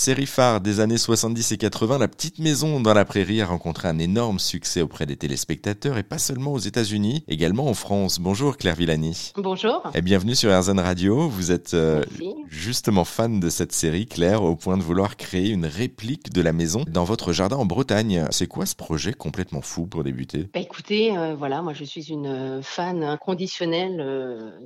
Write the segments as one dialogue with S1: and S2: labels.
S1: Série phare des années 70 et 80, La Petite Maison dans la Prairie a rencontré un énorme succès auprès des téléspectateurs et pas seulement aux États-Unis, également en France. Bonjour Claire Villani.
S2: Bonjour.
S1: Et bienvenue sur RZN Radio. Vous êtes euh, justement fan de cette série, Claire, au point de vouloir créer une réplique de la maison dans votre jardin en Bretagne. C'est quoi ce projet complètement fou pour débuter?
S2: Bah Écoutez, euh, voilà, moi je suis une euh, fan inconditionnelle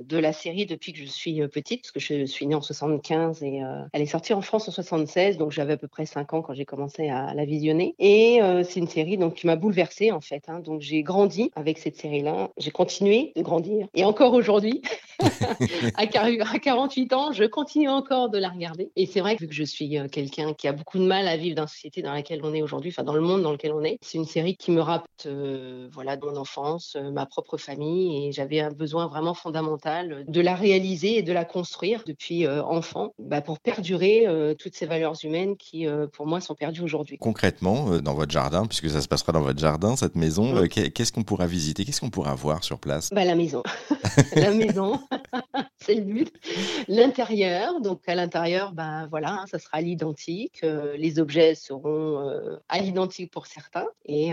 S2: de la série depuis que je suis petite, parce que je suis née en 75 et elle est sortie en France en 76 donc j'avais à peu près 5 ans quand j'ai commencé à la visionner. Et euh, c'est une série donc, qui m'a bouleversée en fait. Hein. Donc j'ai grandi avec cette série-là, j'ai continué de grandir. Et encore aujourd'hui, à 48 ans, je continue encore de la regarder. Et c'est vrai que vu que je suis euh, quelqu'un qui a beaucoup de mal à vivre dans la société dans laquelle on est aujourd'hui, enfin dans le monde dans lequel on est, c'est une série qui me rappelle euh, voilà, mon enfance, ma propre famille. Et j'avais un besoin vraiment fondamental de la réaliser et de la construire depuis enfant bah, pour perdurer toutes ces valeurs humaines qui, euh, pour moi, sont perdues aujourd'hui.
S1: Concrètement, euh, dans votre jardin, puisque ça se passera dans votre jardin, cette maison, euh, qu'est-ce qu'on pourra visiter? Qu'est-ce qu'on pourra voir sur place?
S2: Bah, La maison. la maison, c'est le but. L'intérieur, donc à l'intérieur, ben voilà, hein, ça sera à l'identique. les objets seront à l'identique pour certains. Et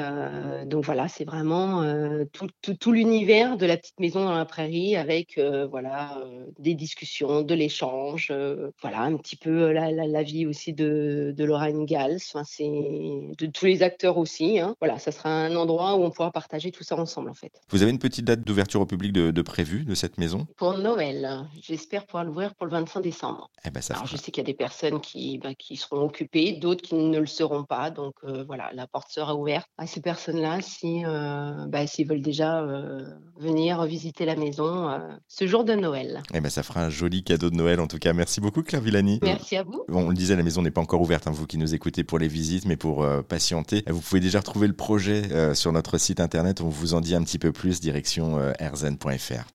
S2: donc voilà, c'est vraiment tout, tout, l'univers de la petite maison dans la prairie avec voilà des discussions, de l'échange, voilà un petit peu la, la, la vie aussi de, de Lorraine Gals, enfin, c'est de tous les acteurs aussi. Hein. Voilà, ça sera un endroit où on pourra partager tout ça ensemble en fait.
S1: Vous avez une petite date d'ouverture au public de, de prévu de cette maison?
S2: Pour Noël, j'espère pouvoir l'ouvrir pour le 25 décembre.
S1: Eh ben, ça
S2: Alors, je sais qu'il y a des personnes qui, bah, qui seront occupées, d'autres qui ne le seront pas. Donc euh, voilà, la porte sera ouverte à ces personnes-là si euh, bah, s'ils veulent déjà euh, venir visiter la maison ce jour de Noël.
S1: Eh ben, ça fera un joli cadeau de Noël en tout cas. Merci beaucoup Claire Villani.
S2: Merci à vous.
S1: Bon, on le disait, la maison n'est pas encore ouverte, hein, vous qui nous écoutez pour les visites, mais pour patienter. Vous pouvez déjà retrouver le projet sur notre site internet. On vous en dit un petit peu plus, direction rzn.fr.